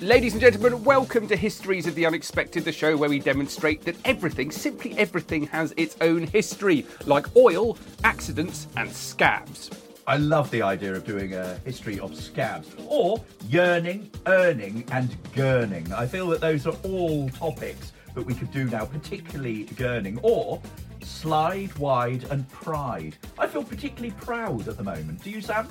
Ladies and gentlemen, welcome to Histories of the Unexpected, the show where we demonstrate that everything, simply everything, has its own history, like oil, accidents, and scabs. I love the idea of doing a history of scabs or yearning, earning, and gurning. I feel that those are all topics that we could do now, particularly gurning or slide, wide, and pride. I feel particularly proud at the moment. Do you, Sam?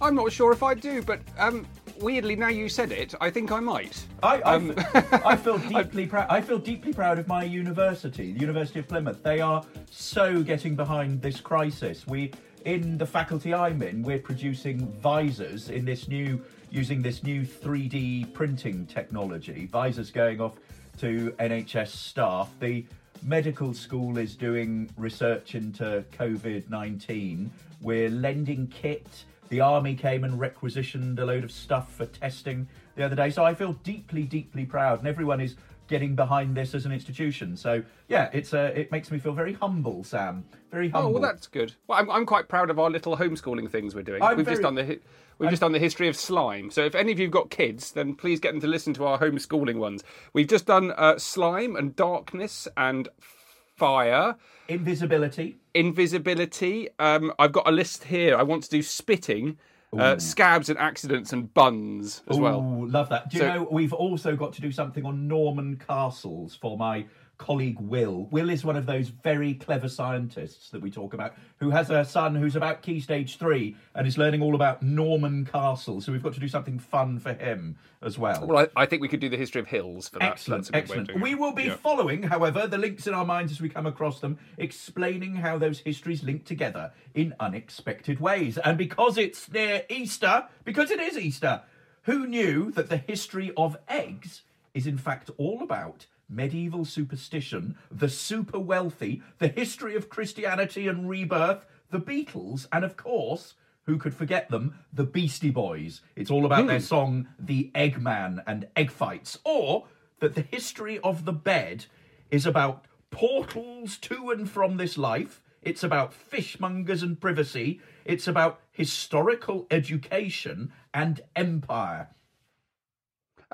I'm not sure if I do, but um, weirdly, now you said it, I think I might. I, I, Um, f- I feel deeply proud. I feel deeply proud of my university, the University of Plymouth. They are so getting behind this crisis. We, in the faculty I'm in, we're producing visors in this new, using this new 3D printing technology. Visors going off to NHS staff. The medical school is doing research into COVID 19. We're lending kit. The army came and requisitioned a load of stuff for testing the other day. So I feel deeply, deeply proud, and everyone is getting behind this as an institution. So yeah, it's uh, it makes me feel very humble, Sam. Very humble. Oh, well, that's good. Well, I'm, I'm quite proud of our little homeschooling things we're doing. I'm we've just done the we've just done the history of slime. So if any of you've got kids, then please get them to listen to our homeschooling ones. We've just done uh, slime and darkness and fire, invisibility. Invisibility. Um, I've got a list here. I want to do spitting, uh, scabs and accidents and buns as well. Love that. Do you So- know we've also got to do something on Norman castles for my colleague Will. Will is one of those very clever scientists that we talk about, who has a son who's about key stage three and is learning all about Norman castles. So we've got to do something fun for him as well. Well, I, I think we could do the history of hills for that. Excellent, That's a good excellent. We will be Yeah. following, however, the links in our minds as we come across them, explaining how those histories link together in unexpected ways. And because it's near Easter, because it is Easter, who knew that the history of eggs is in fact all about medieval superstition, the super wealthy, the history of Christianity and rebirth, the Beatles, and of course, who could forget them? The Beastie Boys. It's all about their hmm. song The Eggman and egg fights. Or that the history of the bed is about portals to and from this life. It's about fishmongers and privacy. It's about historical education and empire.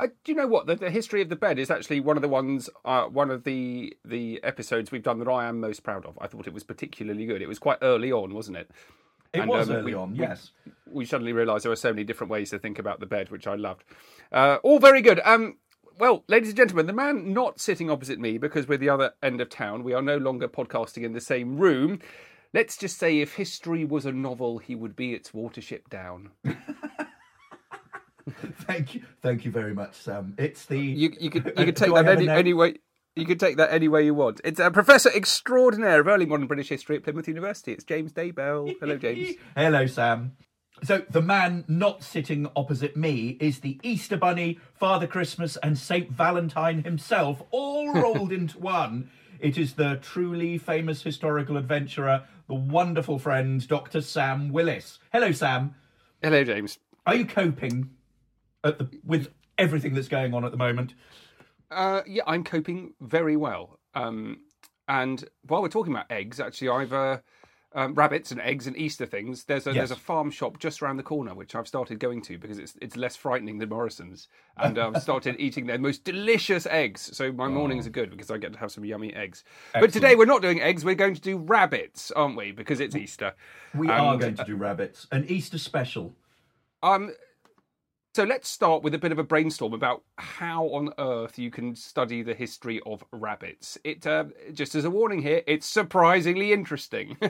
Uh, do you know what the, the history of the bed is actually one of the ones, uh, one of the the episodes we've done that I am most proud of. I thought it was particularly good. It was quite early on, wasn't it? It And, was um, early we- on, we- yes. We suddenly realised there were so many different ways to think about the bed, which I loved. Uh, all very good. Um, well, ladies and gentlemen, the man not sitting opposite me because we're the other end of town. We are no longer podcasting in the same room. Let's just say, if history was a novel, he would be its watership down. Thank you, thank you very much, Sam. It's the You, you could Uh, you could take that any, any way. You could take that any way you want. It's a professor extraordinaire of early modern British history at Plymouth University. It's James Daybell. Hello, James. Hello, Sam. So the man not sitting opposite me is the Easter Bunny, Father Christmas, and Saint Valentine himself, all rolled into one. It is the truly famous historical adventurer, the wonderful friend, Dr. Sam Willis. Hello, Sam. Hello, James. Are you coping the, with everything that's going on at the moment? Uh, yeah, I'm coping very well. Um, and while we're talking about eggs, actually, I've uh, um, rabbits and eggs and Easter things, there's a Yes. there's a farm shop just around the corner which I've started going to because it's it's less frightening than Morrison's, and I've started eating their most delicious eggs. So my mornings are good because I get to have some yummy eggs. But today we're not doing eggs; we're going to do rabbits, aren't we? Because it's Easter. We are And, going to do rabbits. An Easter special. Um, so let's start with a bit of a brainstorm about how on earth you can study the history of rabbits. It uh, just as a warning here, it's surprisingly interesting.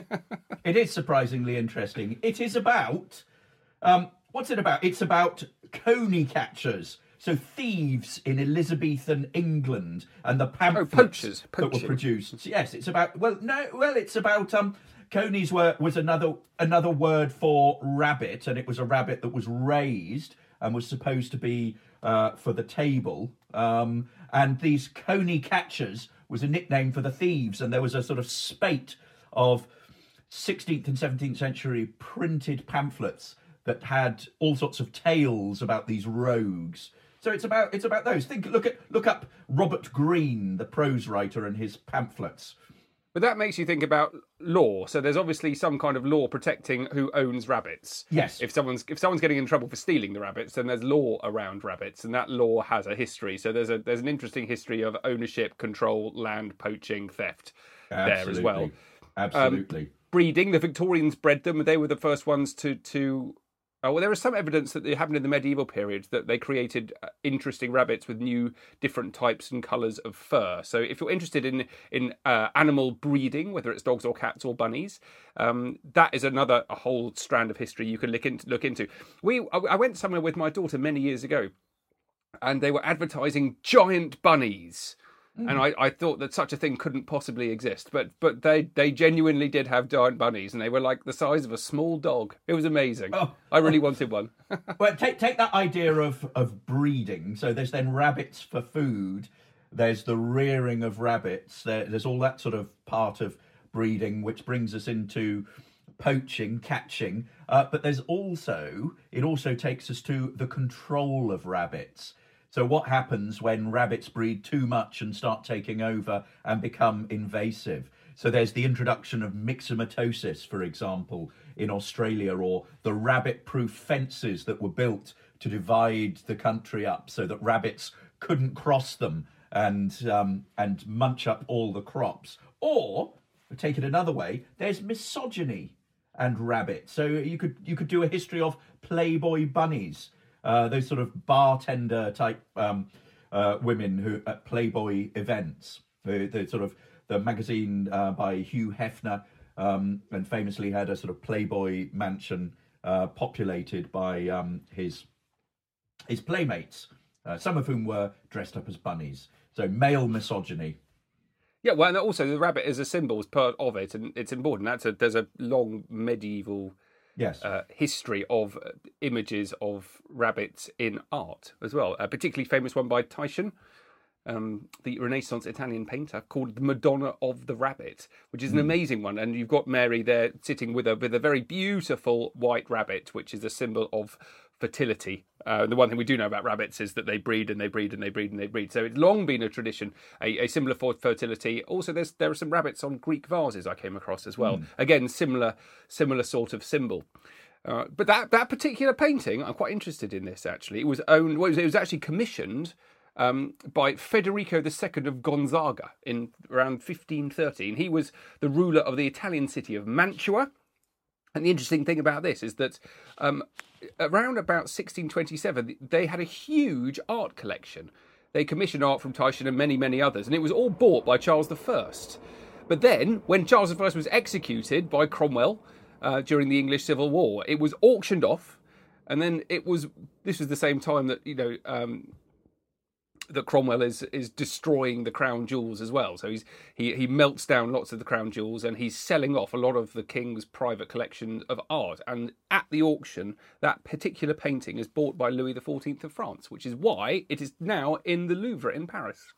It is surprisingly interesting. It is about um, what's it about? It's about coney catchers, so thieves in Elizabethan England and the pamphlets Oh, poachers, that were produced. Yes, it's about well, no, well, it's about um, conies were was another another word for rabbit, and it was a rabbit that was raised and was supposed to be uh, for the table. Um, and these coney catchers was a nickname for the thieves, and there was a sort of spate of 16th and 17th century printed pamphlets that had all sorts of tales about these rogues. So it's about it's about those. Think look at look up Robert Greene, the prose writer, and his pamphlets. But that makes you think about law. So there's obviously some kind of law protecting who owns rabbits. Yes. If someone's if someone's getting in trouble for stealing the rabbits, then there's law around rabbits, and that law has a history. So there's a there's an interesting history of ownership, control, land poaching, theft there as well. Absolutely. Um, breeding. The Victorians bred them. They were the first ones to to. Oh, well, there is some evidence that it happened in the medieval period that they created uh, interesting rabbits with new, different types and colours of fur. So, if you're interested in in uh, animal breeding, whether it's dogs or cats or bunnies, um, that is another a whole strand of history you can look into. Look into. We I went somewhere with my daughter many years ago, and they were advertising giant bunnies. And I, I thought that such a thing couldn't possibly exist, but but they, they genuinely did have giant bunnies, and they were like the size of a small dog. It was amazing. Oh. I really wanted one. well, take take that idea of of breeding. So there's then rabbits for food. There's the rearing of rabbits. There, there's all that sort of part of breeding, which brings us into poaching, catching. Uh, but there's also it also takes us to the control of rabbits. So what happens when rabbits breed too much and start taking over and become invasive? So there's the introduction of myxomatosis, for example, in Australia, or the rabbit-proof fences that were built to divide the country up so that rabbits couldn't cross them and um, and munch up all the crops. Or take it another way, there's misogyny and rabbits. So you could you could do a history of Playboy bunnies, uh, those sort of bartender type um, uh, women who at Playboy events. The, the sort of the magazine uh, by Hugh Hefner, um, and famously had a sort of Playboy mansion uh, populated by um, his his playmates, uh, some of whom were dressed up as bunnies. So male misogyny. yeah, well, and also the rabbit is a symbol is part of it, and it's important. That's a there's a long medieval Yes. uh, history of uh, images of rabbits in art as well. A particularly famous one by Titian, um, the Renaissance Italian painter, called the Madonna of the Rabbit, which is an amazing one. And you've got Mary there sitting with a with a very beautiful white rabbit, which is a symbol of fertility. Uh, the one thing we do know about rabbits is that they breed and they breed and they breed and they breed. So it's long been a tradition, a, a symbol for fertility. Also, there's there are some rabbits on Greek vases I came across as well. Again, similar similar sort of symbol. Uh, but that that particular painting, I'm quite interested in this. Actually, it was owned. Well, it was, it was actually commissioned um, by Federico II of Gonzaga in around 1513. He was the ruler of the Italian city of Mantua. And the interesting thing about this is that um, around about 1627, they had a huge art collection. They commissioned art from Titian and many, many others, and it was all bought by Charles I. But then, when Charles I was executed by Cromwell uh, during the English Civil War, it was auctioned off, and then it was. This was the same time that you know um, that Cromwell is is destroying the crown jewels as well. So he's he he melts down lots of the crown jewels and he's selling off a lot of the king's private collection of art. And at the auction, that particular painting is bought by Louis XIV of France, which is why it is now in the Louvre in Paris.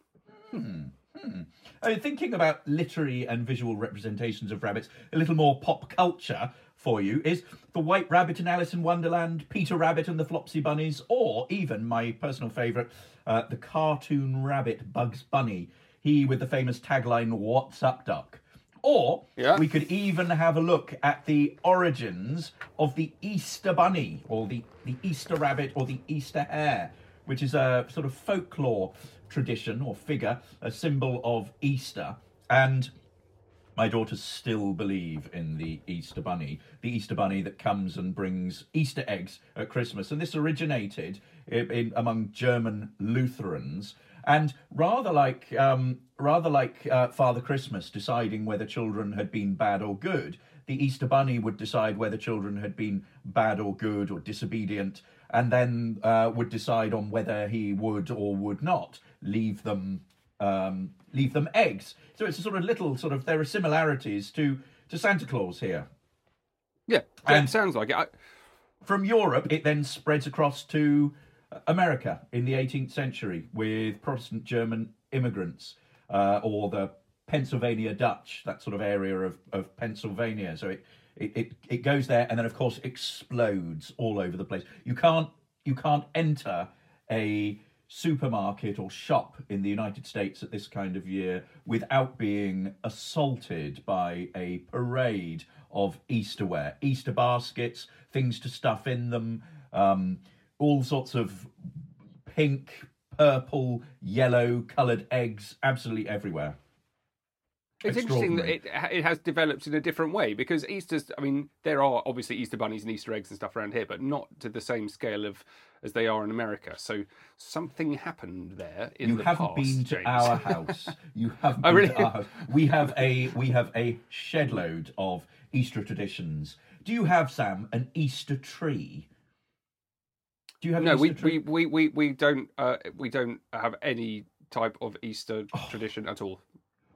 Hmm, hmm. I mean, thinking about literary and visual representations of rabbits, a little more pop culture for you is the White Rabbit in Alice in Wonderland, Peter Rabbit and the Flopsy Bunnies, or even my personal favourite, uh, the cartoon rabbit Bugs Bunny. He with the famous tagline "What's up, Duck?" Or Yeah. we could even have a look at the origins of the Easter Bunny, or the, the Easter Rabbit, or the Easter Hare, which is a sort of folklore tradition or figure, a symbol of Easter. And my daughters still believe in the Easter Bunny, the Easter Bunny that comes and brings Easter eggs at Christmas. And this originated in, in, among German Lutherans. And rather like um, rather like uh, Father Christmas deciding whether children had been bad or good, the Easter Bunny would decide whether children had been bad or good or disobedient, and then uh, would decide on whether he would or would not leave them um, leave them eggs. So it's a sort of little sort of there are similarities to to Santa Claus here. Yeah, And- it sounds like it. I, From Europe, it then spreads across to America in the 18th century with Protestant German immigrants uh, or the Pennsylvania Dutch, that sort of area of, of Pennsylvania. So it, it, it, it goes there and then, of course, explodes all over the place. You can't you can't enter a supermarket or shop in the United States at this kind of year without being assaulted by a parade of Easterware, Easter baskets, things to stuff in them, um, all sorts of pink, purple, yellow coloured eggs, absolutely everywhere. It's interesting that it it has developed in a different way because Easter's. I mean, there are obviously Easter bunnies and Easter eggs and stuff around here, but not to the same scale of as they are in America. So something happened there in you the haven't past. been to James. our house. You haven't Oh, been really? to our house. We have a we have a shed load of Easter traditions. Do you have Sam an Easter tree? Do you have an no, we, tree? we, we, we, we don't uh, we don't have any type of Easter Oh. tradition at all.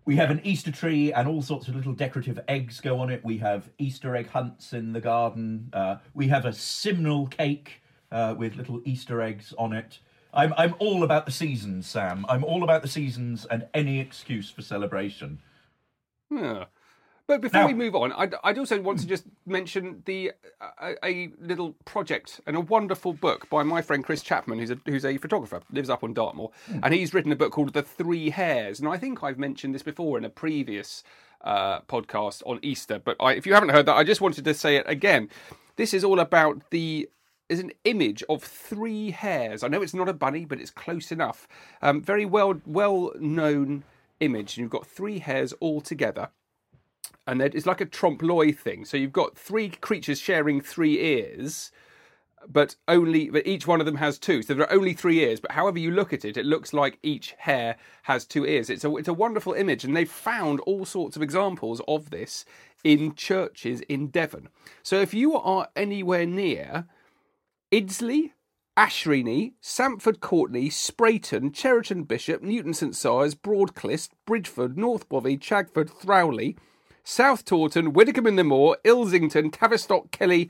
We have an Easter tree and all sorts of little decorative eggs go on it. We have Easter egg hunts in the garden. Uh, we have a Simnel cake uh, with little Easter eggs on it. I'm I'm all about the seasons, Sam. I'm all about the seasons and any excuse for celebration. Yeah. But before Now- we move on, I'd, I'd also want to just mention the a, a little project and a wonderful book by my friend Chris Chapman, who's a who's a photographer, lives up on Dartmoor, and he's written a book called The Three Hares. And I think I've mentioned this before in a previous uh, podcast on Easter. But I, if you haven't heard that, I just wanted to say it again. This is all about the is an image of three hares. I know it's not a bunny, but it's close enough. Um, very well well known image. And you've got three hares all together and it's like a trompe l'oeil thing. So you've got three creatures sharing three ears, but only but each one of them has two. So there are only three ears. But however you look at it, it looks like each hare has two ears. It's a it's a wonderful image, and they've found all sorts of examples of this in churches in Devon. So if you are anywhere near Iddesleigh, Ashreigney, Sampford Courtenay, Spreyton, Cheriton Bishop, Newton St Cyres, Broadclyst, Bridford, North Bovey, Chagford, Throwleigh, South Tawton, Widecombe in the Moor, Ilsington, Tavistock, Kelly,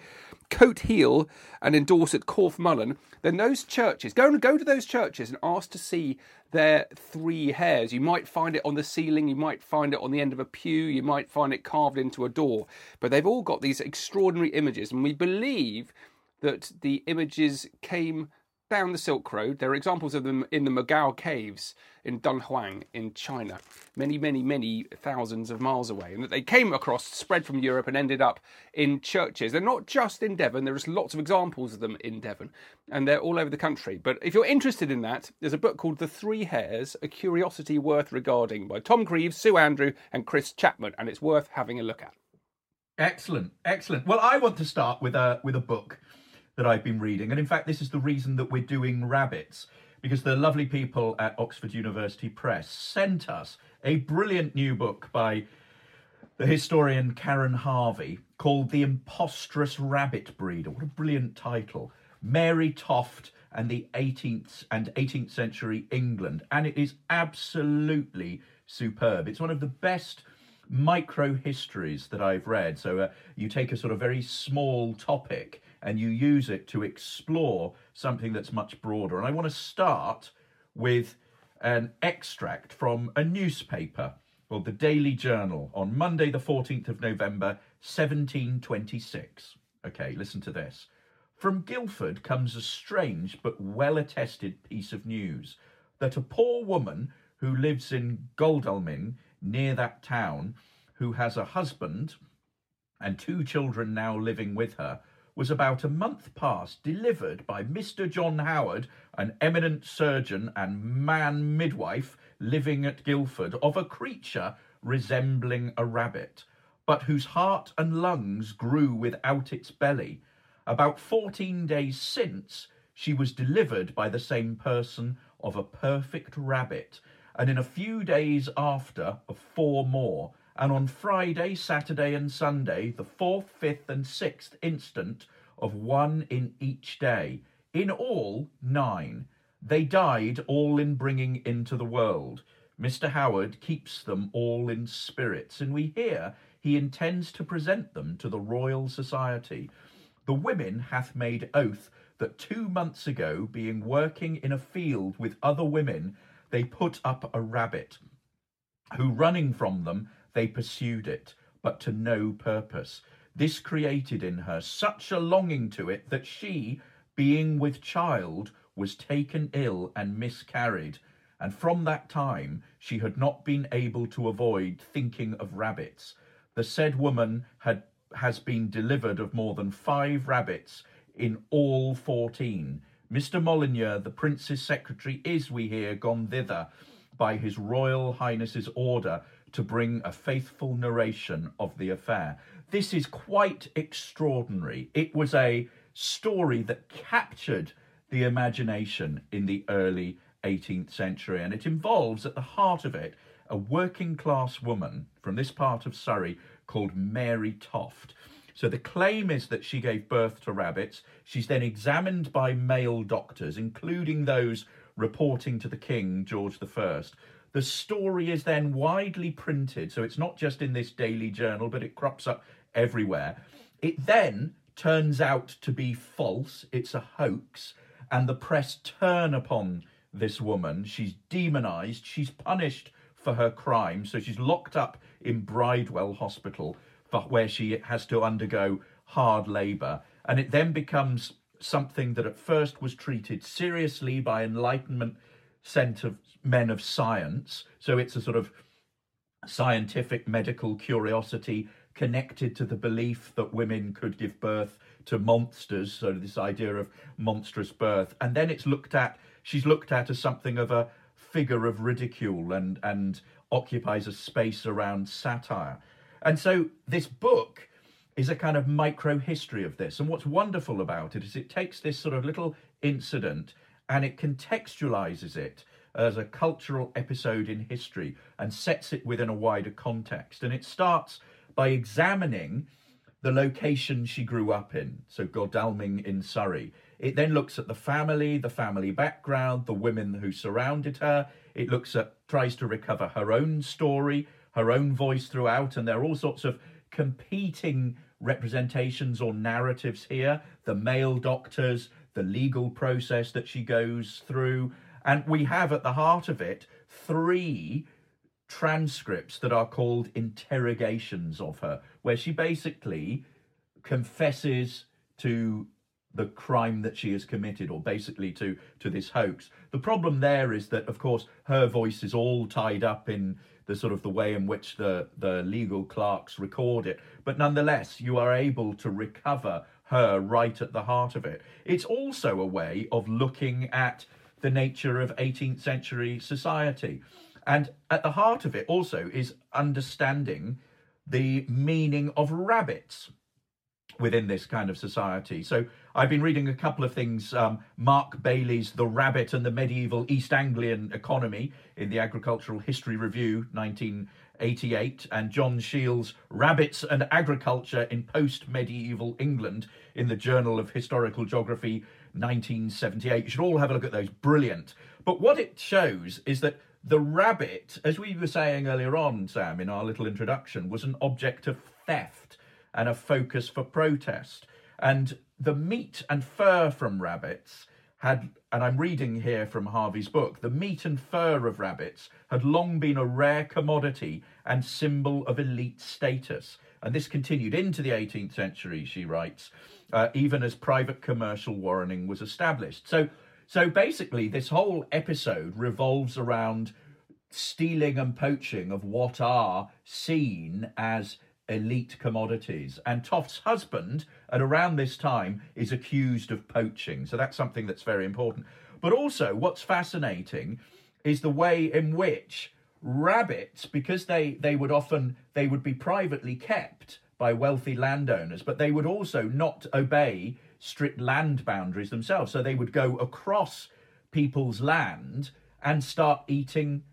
Cotehele, and in Dorset, Corfe Mullen, then those churches, go and go to those churches and ask to see their three hares. You might find it on the ceiling, you might find it on the end of a pew, you might find it carved into a door. But they've all got these extraordinary images, and we believe that the images came down the Silk Road. There are examples of them in the Mogao Caves in Dunhuang in China, many, many, many thousands of miles away. And that they came across, spread from Europe, and ended up in churches. They're not just in Devon, there is lots of examples of them in Devon, and they're all over the country. But if you're interested in that, there's a book called The Three Hares A Curiosity Worth Regarding by Tom Greeves, Sue Andrew, and Chris Chapman, and it's worth having a look at. Excellent, excellent. Well, I want to start with a with a book that I've been reading, and in fact, this is the reason that we're doing rabbits because the lovely people at Oxford University Press sent us a brilliant new book by the historian Karen Harvey called The Imposteress Rabbit Breeder. What a brilliant title. Mary Toft and the 18th and 18th century England. And it is absolutely superb. It's one of the best micro histories that I've read. So uh, you take a sort of very small topic and you use it to explore something that's much broader. And I want to start with an extract from a newspaper called the Daily Journal on Monday, the 14th of November, 1726. Okay, listen to this. From Guildford comes a strange but well attested piece of news that a poor woman who lives in Godalming, near that town, who has a husband and two children now living with her, was about a month past delivered by Mr. John Howard, an eminent surgeon and man midwife living at Guildford, of a creature resembling a rabbit, but whose heart and lungs grew without its belly. About fourteen days since, she was delivered by the same person of a perfect rabbit, and in a few days after of four more, and on Friday, Saturday, and Sunday, the fourth, fifth, and sixth instant, of one in each day. In all, nine. They died all in bringing into the world. Mr. Howard keeps them all in spirits, and we hear he intends to present them to the Royal Society. The women hath made oath that two months ago, being working in a field with other women, they put up a rabbit, who running from them they pursued it, but to no purpose. This created in her such a longing to it that she, being with child, was taken ill and miscarried, and from that time she had not been able to avoid thinking of rabbits. The said woman had has been delivered of more than five rabbits in all fourteen. Mr. Molyneux, the prince's secretary, is, we hear, gone thither by his royal highness's order to bring a faithful narration of the affair. This is quite extraordinary. It was a story that captured the imagination in the early 18th century, and it involves at the heart of it a working class woman from this part of Surrey called Mary Toft. So the claim is that she gave birth to rabbits. She's then examined by male doctors, including those reporting to the king, George I. The story is then widely printed, so it's not just in this daily journal, but it crops up everywhere. It then turns out to be false, it's a hoax, and the press turn upon this woman. She's demonized, she's punished for her crime, so she's locked up in Bridewell Hospital, where she has to undergo hard labour. And it then becomes something that at first was treated seriously by Enlightenment sent of men of science. So it's a sort of scientific medical curiosity connected to the belief that women could give birth to monsters. So this idea of monstrous birth, and then it's looked at. She's looked at as something of a figure of ridicule and and occupies a space around satire. And so this book is a kind of micro history of this. And what's wonderful about it is it takes this sort of little incident and it contextualizes it as a cultural episode in history and sets it within a wider context. And it starts by examining the location she grew up in, so Godalming in Surrey. It then looks at the family, the family background, the women who surrounded her. It looks at, tries to recover her own story, her own voice throughout, and there are all sorts of competing representations or narratives here. The male doctors, the legal process that she goes through. And we have at the heart of it three transcripts that are called interrogations of her, where she basically confesses to the crime that she has committed or basically to to this hoax the problem there is that of course her voice is all tied up in the sort of the way in which the the legal clerks record it but nonetheless you are able to recover her right at the heart of it. It's also a way of looking at the nature of 18th century society. And at the heart of it also is understanding the meaning of rabbits within this kind of society. So I've been reading a couple of things. Um, Mark Bailey's The Rabbit and the Medieval East Anglian Economy in the Agricultural History Review, 1988, and John Sheail's Rabbits and Agriculture in Post Medieval England in the Journal of Historical Geography, 1978. You should all have a look at those. Brilliant. But what it shows is that the rabbit, as we were saying earlier on, Sam, in our little introduction, was an object of theft and a focus for protest. And the meat and fur from rabbits had, and I'm reading here from Harvey's book, the meat and fur of rabbits had long been a rare commodity and symbol of elite status. And this continued into the 18th century, she writes, uh, even as private commercial warrening was established. So, so basically, this whole episode revolves around stealing and poaching of what are seen as elite commodities. And Toft's husband, at around this time, is accused of poaching. So that's something that's very important. But also, what's fascinating is the way in which rabbits, because they, they would often they would be privately kept by wealthy landowners, but they would also not obey strict land boundaries themselves. So they would go across people's land and start eating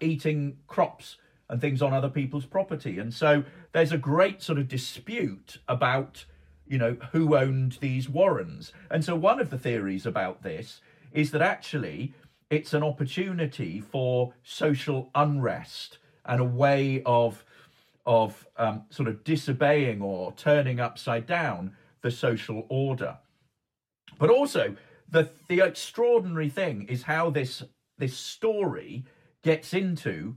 eating crops and things on other people's property. And so there's a great sort of dispute about, you know, who owned these warrens. And so one of the theories about this is that actually it's an opportunity for social unrest and a way of of um, sort of disobeying or turning upside down the social order. But also, the the extraordinary thing is how this this story gets into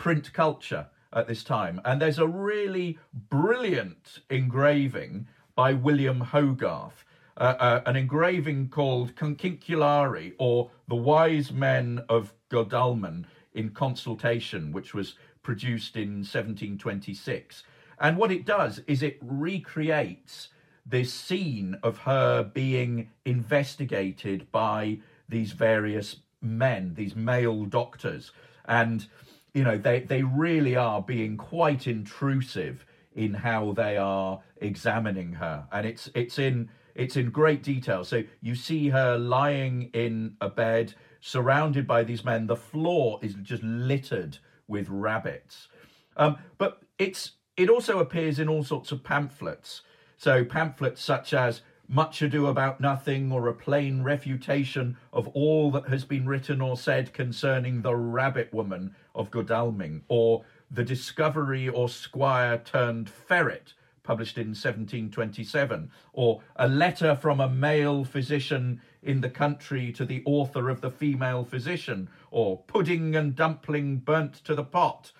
print culture at this time. And there's a really brilliant engraving by William Hogarth, uh, uh, an engraving called Cunicularii or The Wise Men of Godalming in Consultation, which was produced in 1726. And what it does is it recreates this scene of her being investigated by these various men, these male doctors. And, you know, they, they really are being quite intrusive in how they are examining her. And it's it's in it's in great detail. So you see her lying in a bed surrounded by these men. The floor is just littered with rabbits. Um, but it's it also appears in all sorts of pamphlets. So pamphlets such as Much Ado About Nothing or a plain refutation of all that has been written or said concerning the rabbit woman of Godalming, or The Discovery or Squire turned Ferret, published in 1727, or A Letter from a Male Physician in the Country to the Author of the Female Physician, or Pudding and Dumpling Burnt to the Pot.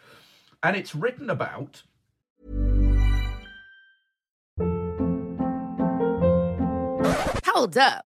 And it's written about Hold up.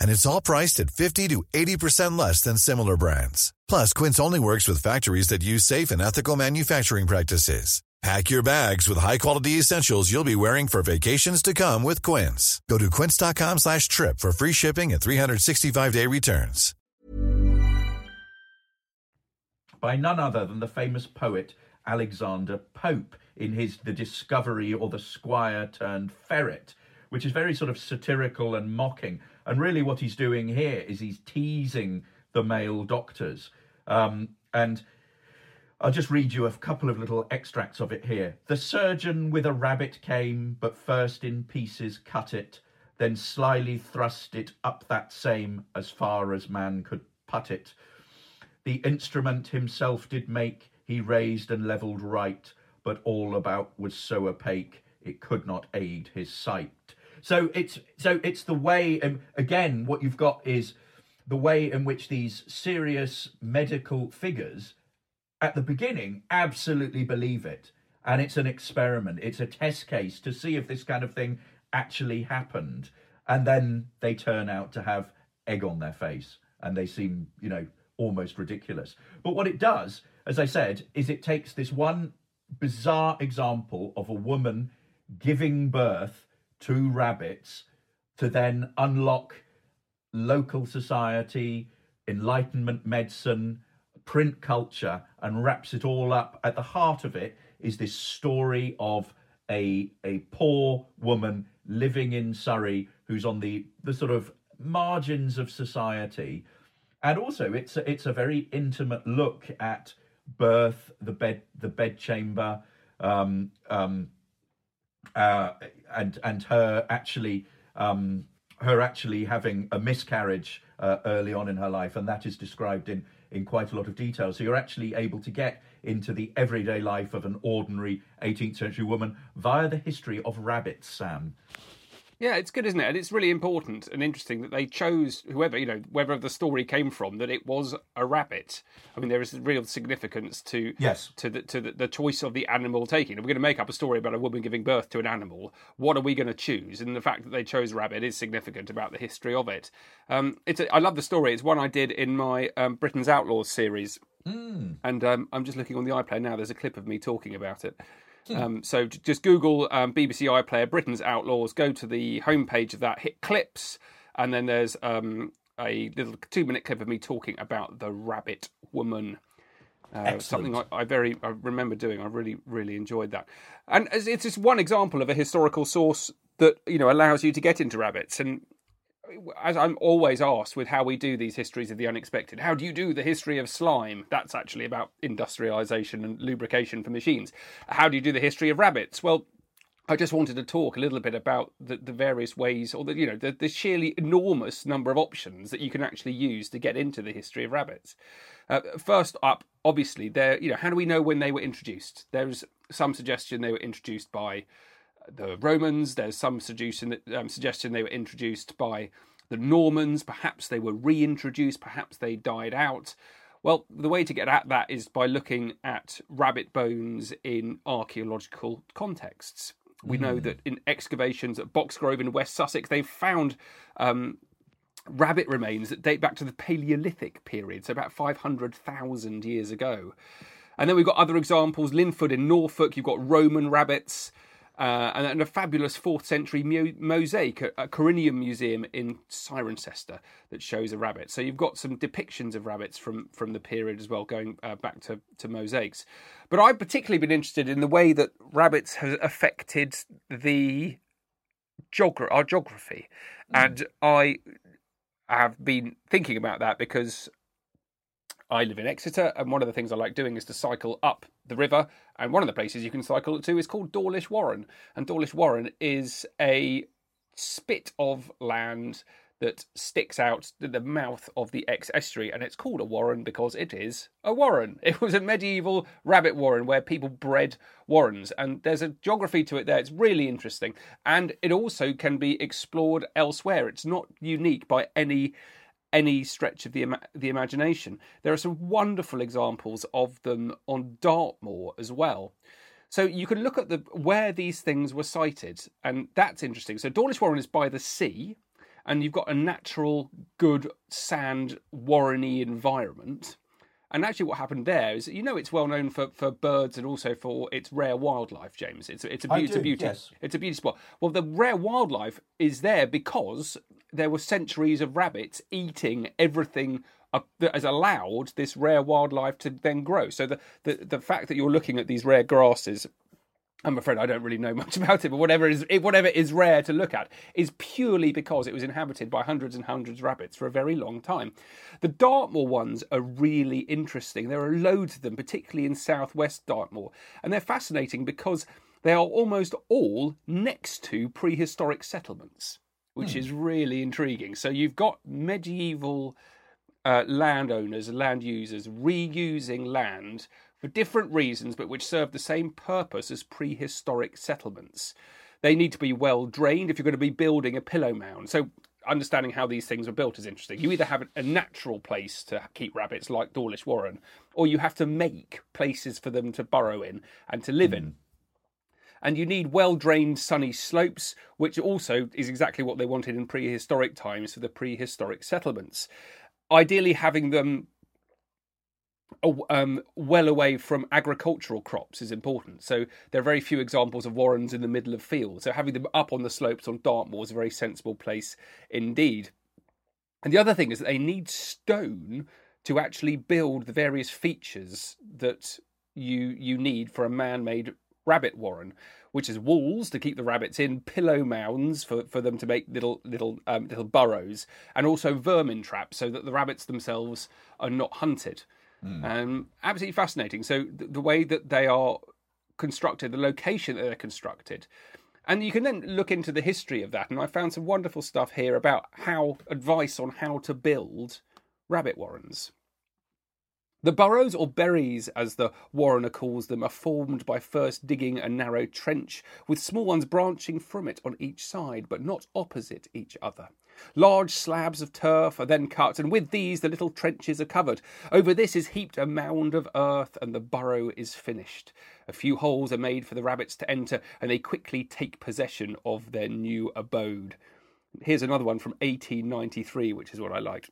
And it's all priced at 50 to 80% less than similar brands. Plus, Quince only works with factories that use safe and ethical manufacturing practices. Pack your bags with high-quality essentials you'll be wearing for vacations to come with Quince. Go to quince.com slash trip for free shipping and 365-day returns. by none other than the famous poet Alexander Pope in his The Discovery or the Squire turned Ferret, which is very sort of satirical and mocking. And really, what he's doing here is he's teasing the male doctors. Um, and I'll just read you a couple of little extracts of it here. The surgeon with a rabbit came, but first in pieces cut it, then slyly thrust it up that same as far as man could put it. The instrument himself did make, he raised and levelled right, but all about was so opaque it could not aid his sight. So it's so it's the way, and again, what you've got is the way in which these serious medical figures at the beginning absolutely believe it. And it's an experiment, it's a test case to see if this kind of thing actually happened. And then they turn out to have egg on their face and they seem, you know, almost ridiculous. But what it does, as I said, is it takes this one bizarre example of a woman giving birth to rabbits to then unlock local society, enlightenment medicine, print culture, and wraps it all up. At the heart of it is this story of a a poor woman living in Surrey who's on the the sort of margins of society, and also it's a, it's a very intimate look at birth, the bed, the bedchamber, um, um, uh, and and her actually um, her actually having a miscarriage uh, early on in her life, and that is described in in quite a lot of detail. So you're actually able to get into the everyday life of an ordinary 18th century woman via the history of rabbits, Sam. Yeah, it's good, isn't it? And it's really important and interesting that they chose whoever, you know, wherever the story came from, that it was a rabbit. I mean, there is real significance to Yes. to the to the, the choice of the animal taking. If we're going to make up a story about a woman giving birth to an animal, what are we going to choose? And the fact that they chose rabbit is significant about the history of it. Um, it's a, I love the story. It's one I did in my um, Britain's Outlaws series, and um, I'm just looking on the iPlayer now. There's a clip of me talking about it. Um, so just Google um, BBC iPlayer Britain's Outlaws. Go to the homepage of that, hit clips, and then there's um, a little two-minute clip of me talking about the Rabbit Woman. Uh, something I, I very I remember doing. I really really enjoyed that, and it's it's just one example of a historical source that you know allows you to get into rabbits. And as I'm always asked with how we do these histories of the unexpected, how do you do the history of slime? That's actually about industrialization and lubrication for machines. How do you do the history of rabbits? Well, I just wanted to talk a little bit about the, the various ways, or the you know the, the sheerly enormous number of options that you can actually use to get into the history of rabbits. Uh, first up, obviously, there you know how do we know when they were introduced? There's some suggestion they were introduced by the Romans. There's some suggestion that um, suggestion they were introduced by the Normans. Perhaps they were reintroduced. Perhaps they died out. Well, the way to get at that is by looking at rabbit bones in archaeological contexts. We know that in excavations at Boxgrove in West Sussex, they've found um, rabbit remains that date back to the Paleolithic period, so about 500,000 years ago. And then we've got other examples Lynford in Norfolk, you've got Roman rabbits. Uh, and, and a fabulous fourth century mu- mosaic at a Corinium Museum in Cirencester that shows a rabbit. So you've got some depictions of rabbits from, from the period as well, going uh, back to, to mosaics. But I've particularly been interested in the way that rabbits have affected the geogra- our geography, and I have been thinking about that because I live in Exeter, and one of the things I like doing is to cycle up the river. And one of the places you can cycle to is called Dawlish Warren. And Dawlish Warren is a spit of land that sticks out the mouth of the Exe estuary, and it's called a warren because it is a warren. It was a medieval rabbit warren where people bred warrens, and there's a geography to it there. It's really interesting, and it also can be explored elsewhere. It's not unique by any any stretch of the the imagination. There are some wonderful examples of them on Dartmoor as well. So you can look at the where these things were sited, and that's interesting. So Dawlish Warren is by the sea, and you've got a natural, good sand warreny environment. And actually, what happened there is, you know, it's well known for, for birds and also for its rare wildlife. James, it's it's a, it's a beauty. yes. It's a beauty spot. Well, the rare wildlife is there because there were centuries of rabbits eating everything that has allowed this rare wildlife to then grow. So the, the the fact that you're looking at these rare grasses I'm afraid I don't really know much about it, but whatever is whatever is rare to look at is purely because it was inhabited by hundreds and hundreds of rabbits for a very long time. The Dartmoor ones are really interesting. There are loads of them, particularly in southwest Dartmoor, and they're fascinating because they are almost all next to prehistoric settlements, which is really intriguing. So you've got medieval uh, landowners, land users reusing land for different reasons, but which serve the same purpose as prehistoric settlements. They need to be well drained if you're going to be building a pillow mound. So, understanding how these things were built is interesting. You either have a natural place to keep rabbits, like Dawlish Warren, or you have to make places for them to burrow in and to live in and you need well drained sunny slopes, which also is exactly what they wanted in prehistoric times for the prehistoric settlements. Ideally, having them um, well away from agricultural crops is important. So there are very few examples of warrens in the middle of fields. So having them up on the slopes on Dartmoor is a very sensible place indeed. And the other thing is that they need stone to actually build the various features that you you need for a man-made rabbit warren, which is walls to keep the rabbits in, pillow mounds for, for them to make little little um, little burrows, and also vermin traps so that the rabbits themselves are not hunted. Um, absolutely fascinating. So the, the way that they are constructed, the location that they're constructed. And you can then look into the history of that. And I found some wonderful stuff here about how advice on how to build rabbit warrens. The burrows, or berries as the warrener calls them, are formed by first digging a narrow trench, with small ones branching from it on each side, but not opposite each other. Large slabs of turf are then cut, and with these the little trenches are covered. Over this is heaped a mound of earth, and the burrow is finished. A few holes are made for the rabbits to enter, and they quickly take possession of their new abode. Here's another one from 1893, which is what I liked.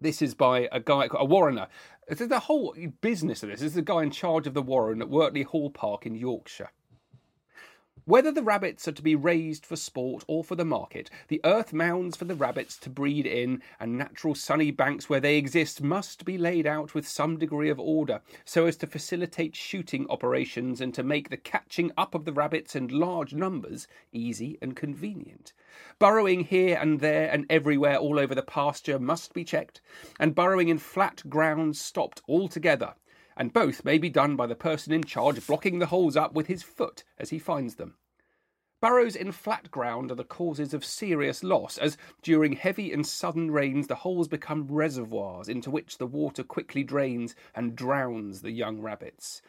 This is by a guy, a warrener. The whole business of this. This is the guy in charge of the warren at Wortley Hall Park in Yorkshire. Whether the rabbits are to be raised for sport or for the market, the earth mounds for the rabbits to breed in and natural sunny banks where they exist must be laid out with some degree of order so as to facilitate shooting operations and to make the catching up of the rabbits in large numbers easy and convenient. Burrowing here and there and everywhere all over the pasture must be checked, and burrowing in flat ground stopped altogether and both may be done by the person in charge blocking the holes up with his foot as he finds them. Burrows in flat ground are the causes of serious loss, as during heavy and sudden rains the holes become reservoirs into which the water quickly drains and drowns the young rabbits.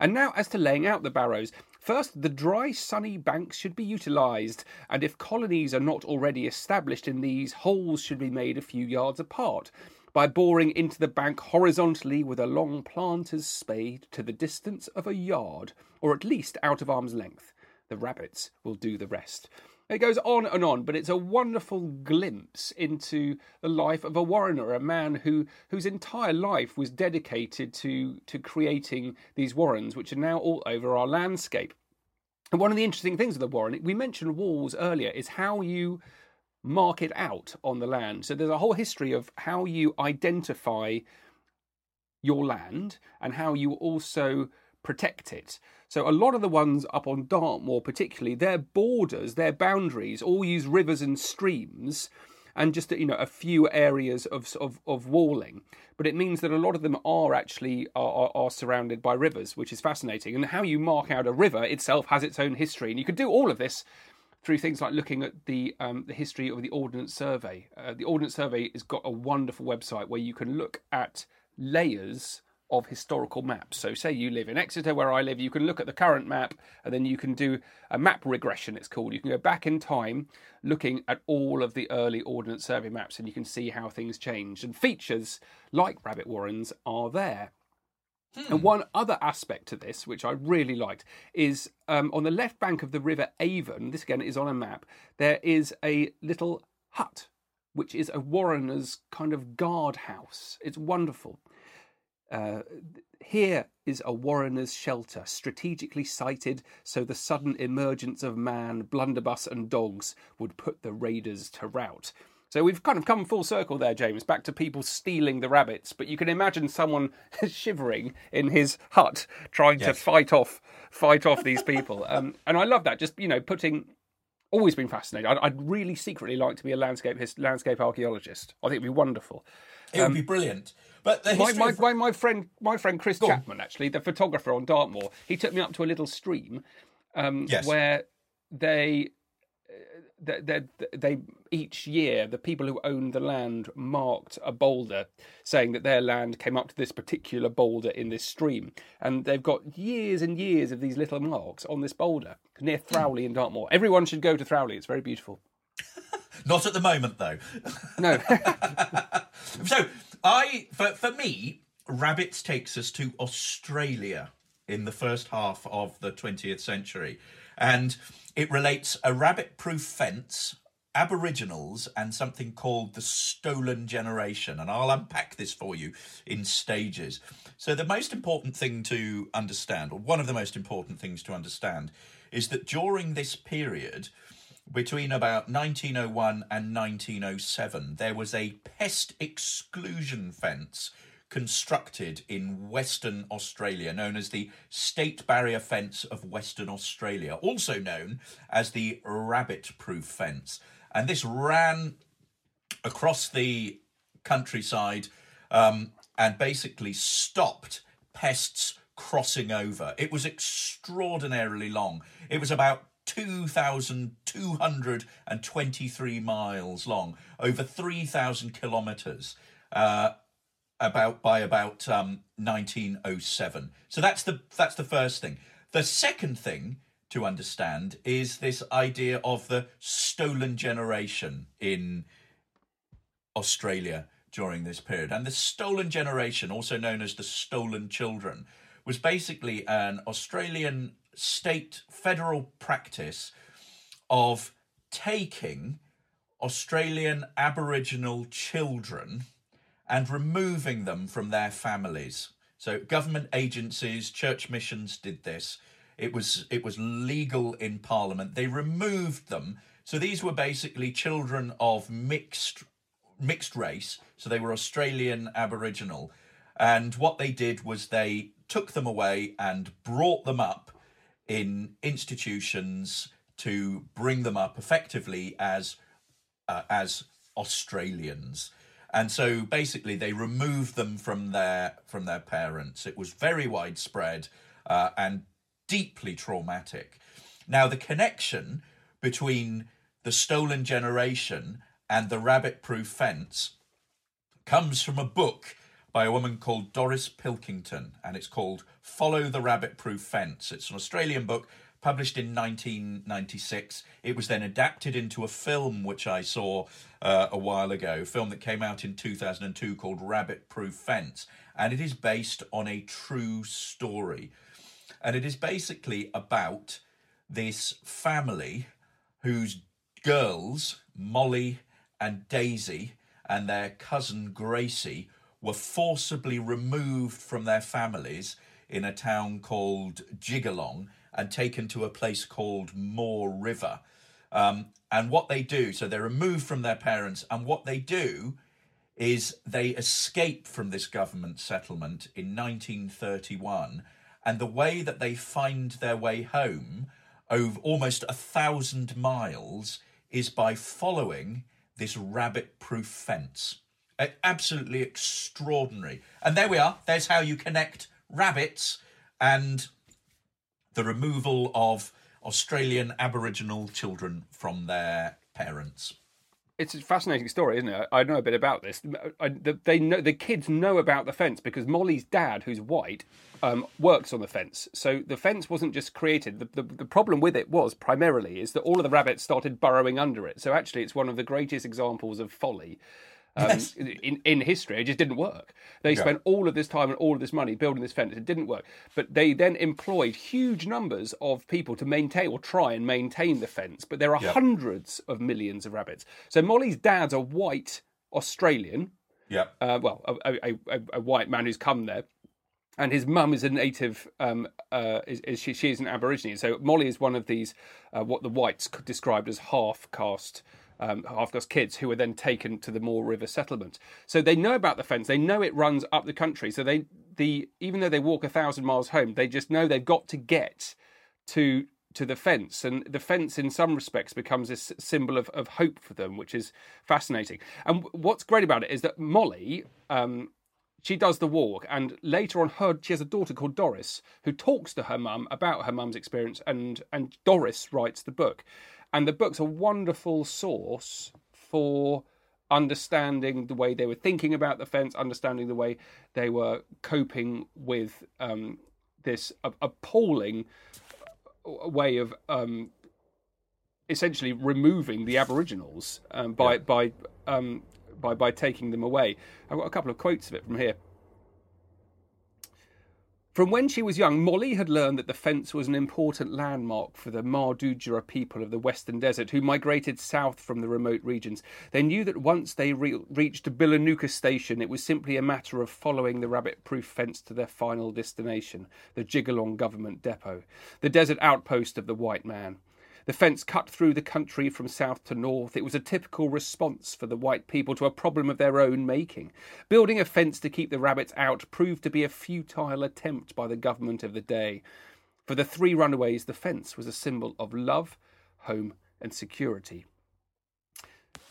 And now, as to laying out the barrows. First, the dry, sunny banks should be utilised, and if colonies are not already established in these, holes should be made a few yards apart, by boring into the bank horizontally with a long planter's spade to the distance of a yard, or at least out of arm's length. The rabbits will do the rest. It goes on and on, but it's a wonderful glimpse into the life of a warrener, a man who whose entire life was dedicated to to creating these warrens, which are now all over our landscape. And one of the interesting things of the warren, we mentioned walls earlier, is how you mark it out on the land. So there's a whole history of how you identify your land and how you also protect it. So a lot of the ones up on Dartmoor, particularly, their borders, their boundaries, all use rivers and streams, and just you know a few areas of of, of walling. But it means that a lot of them are actually are, are, are surrounded by rivers, which is fascinating. And how you mark out a river itself has its own history, and you could do all of this through things like looking at the um, the history of the Ordnance Survey. Uh, the Ordnance Survey has got a wonderful website where you can look at layers of historical maps. So, say you live in Exeter, where I live, you can look at the current map, and then you can do a map regression. It's called. You can go back in time, looking at all of the early Ordnance Survey maps, and you can see how things changed. And features like rabbit warrens are there. And one other aspect to this, which I really liked, is um, on the left bank of the River Avon, this again is on a map, there is a little hut, which is a warrener's kind of guard house. It's wonderful. Uh, here is a warrener's shelter, strategically sited so the sudden emergence of man, blunderbuss, and dogs would put the raiders to rout. So we've kind of come full circle there, James, back to people stealing the rabbits. But you can imagine someone shivering in his hut trying to fight off, fight off these people. Um, and I love that. Just you know, putting. Always been fascinated. I'd, I'd really secretly like to be a landscape landscape archaeologist. I think it'd be wonderful. It would be brilliant. But the My, my, of- my, my friend, my friend Chris Go on. Chapman, actually, the photographer on Dartmoor, he took me up to a little stream um, Yes. where they, they, they, they each year the people who owned the land marked a boulder, saying that their land came up to this particular boulder in this stream, and they've got years and years of these little marks on this boulder near Throwleigh in Dartmoor. Everyone should go to Throwleigh; it's very beautiful. Not at the moment, though. No, So I, for for me, rabbits takes us to Australia in the first half of the 20th century, and it relates a rabbit-proof fence Aboriginals and something called the stolen generation. And I'll unpack this for you in stages. So, the most important thing to understand, or one of the most important things to understand, is that during this period, between about 1901 and 1907, there was a pest exclusion fence constructed in Western Australia, known as the State Barrier Fence of Western Australia, also known as the Rabbit Proof Fence. And this ran across the countryside um, and basically stopped pests crossing over. It was extraordinarily long. It was about 2,223 miles long, over 3,000 kilometres. Uh, about by about um, 1907. So that's the that's the first thing. The second thing to understand is this idea of the stolen generation in Australia during this period. And the stolen generation, also known as the stolen children, was basically an Australian state federal practice of taking Australian Aboriginal children and removing them from their families. So government agencies, church missions did this. It was it was legal in Parliament. They removed them. So these were basically children of mixed mixed race. So they were Australian Aboriginal. And what they did was they took them away and brought them up in institutions to bring them up effectively as uh, as Australians. And so basically they removed them from their from their parents. It was very widespread uh, and deeply traumatic. Now the connection between the stolen generation and the rabbit proof fence comes from a book by a woman called Doris Pilkington, and it's called Follow the Rabbit Proof Fence. It's an Australian book published in 1996. It was then adapted into a film which I saw uh, a while ago, a film that came out in 2002 called Rabbit Proof Fence, and it is based on a true story. And it is basically about this family whose girls, Molly and Daisy, and their cousin Gracie, were forcibly removed from their families in a town called Jigalong and taken to a place called Moore River. Um, and what they do, so they're removed from their parents, and what they do is they escape from this government settlement in 1931. And the way that they find their way home over almost a thousand miles is by following this rabbit proof fence absolutely extraordinary. And there we are. There's how you connect rabbits and the removal of Australian Aboriginal children from their parents. It's a fascinating story, isn't it? I know a bit about this. I, they know the kids know about the fence because Molly's dad, who's white, um, works on the fence. So the fence wasn't just created. The, the, the, problem with it was primarily is that all of the rabbits started burrowing under it. So actually, it's one of the greatest examples of folly um, yes. in, in history. It just didn't work. They yeah. spent all of this time and all of this money building this fence. It didn't work. But they then employed huge numbers of people to maintain or try and maintain the fence. But there are hundreds of millions of rabbits. So Molly's dad's a white Australian. Yeah. Uh, well, a, a, a, a white man who's come there and his mum is a native. Um, uh, is, is, she? She is an Aborigine. So Molly is one of these, uh, what the whites described as half caste um, half-caste kids who are then taken to the Moore River settlement. So they know about the fence. They know it runs up the country. So they the even though they walk a thousand miles home, they just know they've got to get to to the fence and the fence in some respects becomes a symbol of, of hope for them which is fascinating and what's great about it is that molly um, she does the walk and later on her she has a daughter called doris who talks to her mum about her mum's experience and and doris writes the book and the book's a wonderful source for understanding the way they were thinking about the fence, understanding the way they were coping with um, this appalling way of um, essentially removing the Aboriginals um, by yeah. by um, by by taking them away. I've got a couple of quotes of it from here. From when she was young, Molly had learned that the fence was an important landmark for the Mardudjara people of the Western Desert who migrated south from the remote regions. They knew that once they re- reached Bilanuka station, it was simply a matter of following the rabbit proof fence to their final destination, the Jigalong government depot, the desert outpost of the white man. The fence cut through the country from south to north. It was a typical response for the white people to a problem of their own making. Building a fence to keep the rabbits out proved to be a futile attempt by the government of the day. For the three runaways, the fence was a symbol of love, home, and security.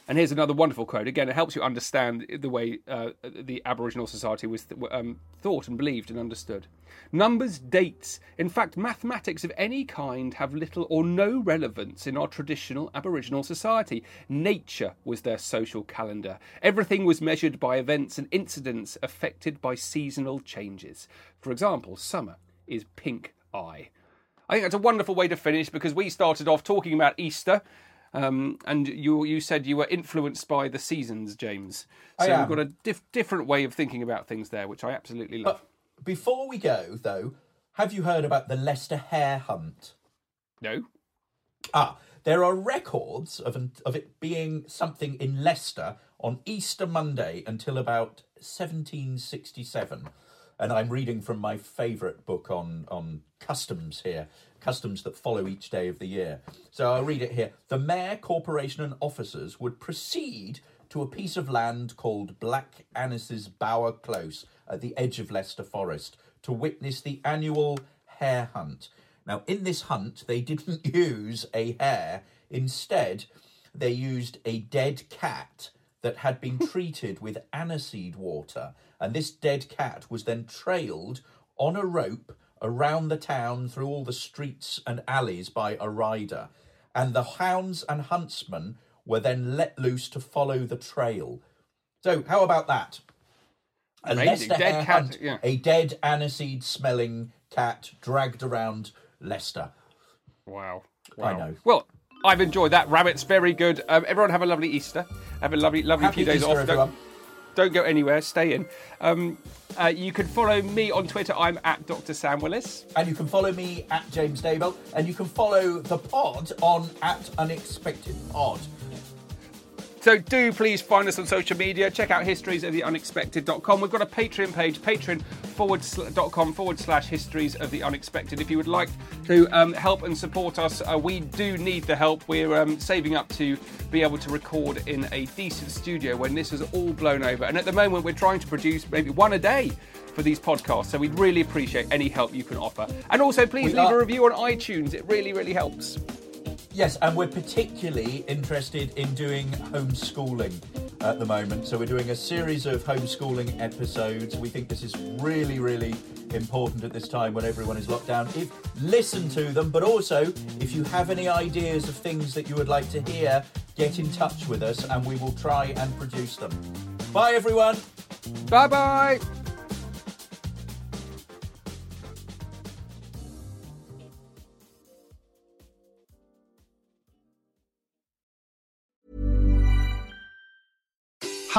And here's another wonderful quote. Again, it helps you understand the way uh, the Aboriginal society was th- um, thought and believed and understood. Numbers, dates, in fact, mathematics of any kind have little or no relevance in our traditional Aboriginal society. Nature was their social calendar. Everything was measured by events and incidents affected by seasonal changes. For example, summer is pink eye. I think that's a wonderful way to finish because we started off talking about Easter um, and you you said you were influenced by the seasons, James. So I am. we've got a dif- different way of thinking about things there, which I absolutely love. But before we go, though, have you heard about the Leicester Hare Hunt? no, Ah, there are records of of it being something in Leicester on Easter Monday until about 1767. And I'm reading from my favourite book on, on customs here, customs that follow each day of the year. So I'll read it here. The mayor, corporation, and officers would proceed to a piece of land called Black Annis's Bower Close at the edge of Leicester Forest to witness the annual hare hunt. Now, in this hunt, they didn't use a hare. Instead, they used a dead cat that had been treated with aniseed water. And this dead cat was then trailed on a rope around the town through all the streets and alleys by a rider. And the hounds and huntsmen were then let loose to follow the trail. So, how about that? A Amazing. Leicester Dead cat, hunt, yeah. a dead aniseed smelling cat dragged around Leicester. wow, I know. Well, I've enjoyed that. Rabbits, very good. Um, everyone have a lovely Easter. Have a lovely, lovely Happy few days Easter, off. Don't go anywhere. Stay in. Um, uh, you can follow me on Twitter. I'm at Dr. Sam Willis. And you can follow me at James Daybell, and you can follow the pod on at Unexpected Pod. So do please find us on social media. Check out histories of the unexpected.com. We've got a Patreon page, patreon forward sl- dot com forward slash histories of the unexpected. If you would like to um, help and support us, uh, we do need the help. We're um, saving up to be able to record in a decent studio when this is all blown over. And at the moment, we're trying to produce maybe one a day for these podcasts. So we'd really appreciate any help you can offer. And also, please We leave a review on iTunes. It really, really helps. Yes, and we're particularly interested in doing homeschooling at the moment. So we're doing a series of homeschooling episodes. We think this is really, really important at this time when everyone is locked down. If listen to them, but also if you have any ideas of things that you would like to hear, get in touch with us and we will try and produce them. Bye everyone. Bye bye.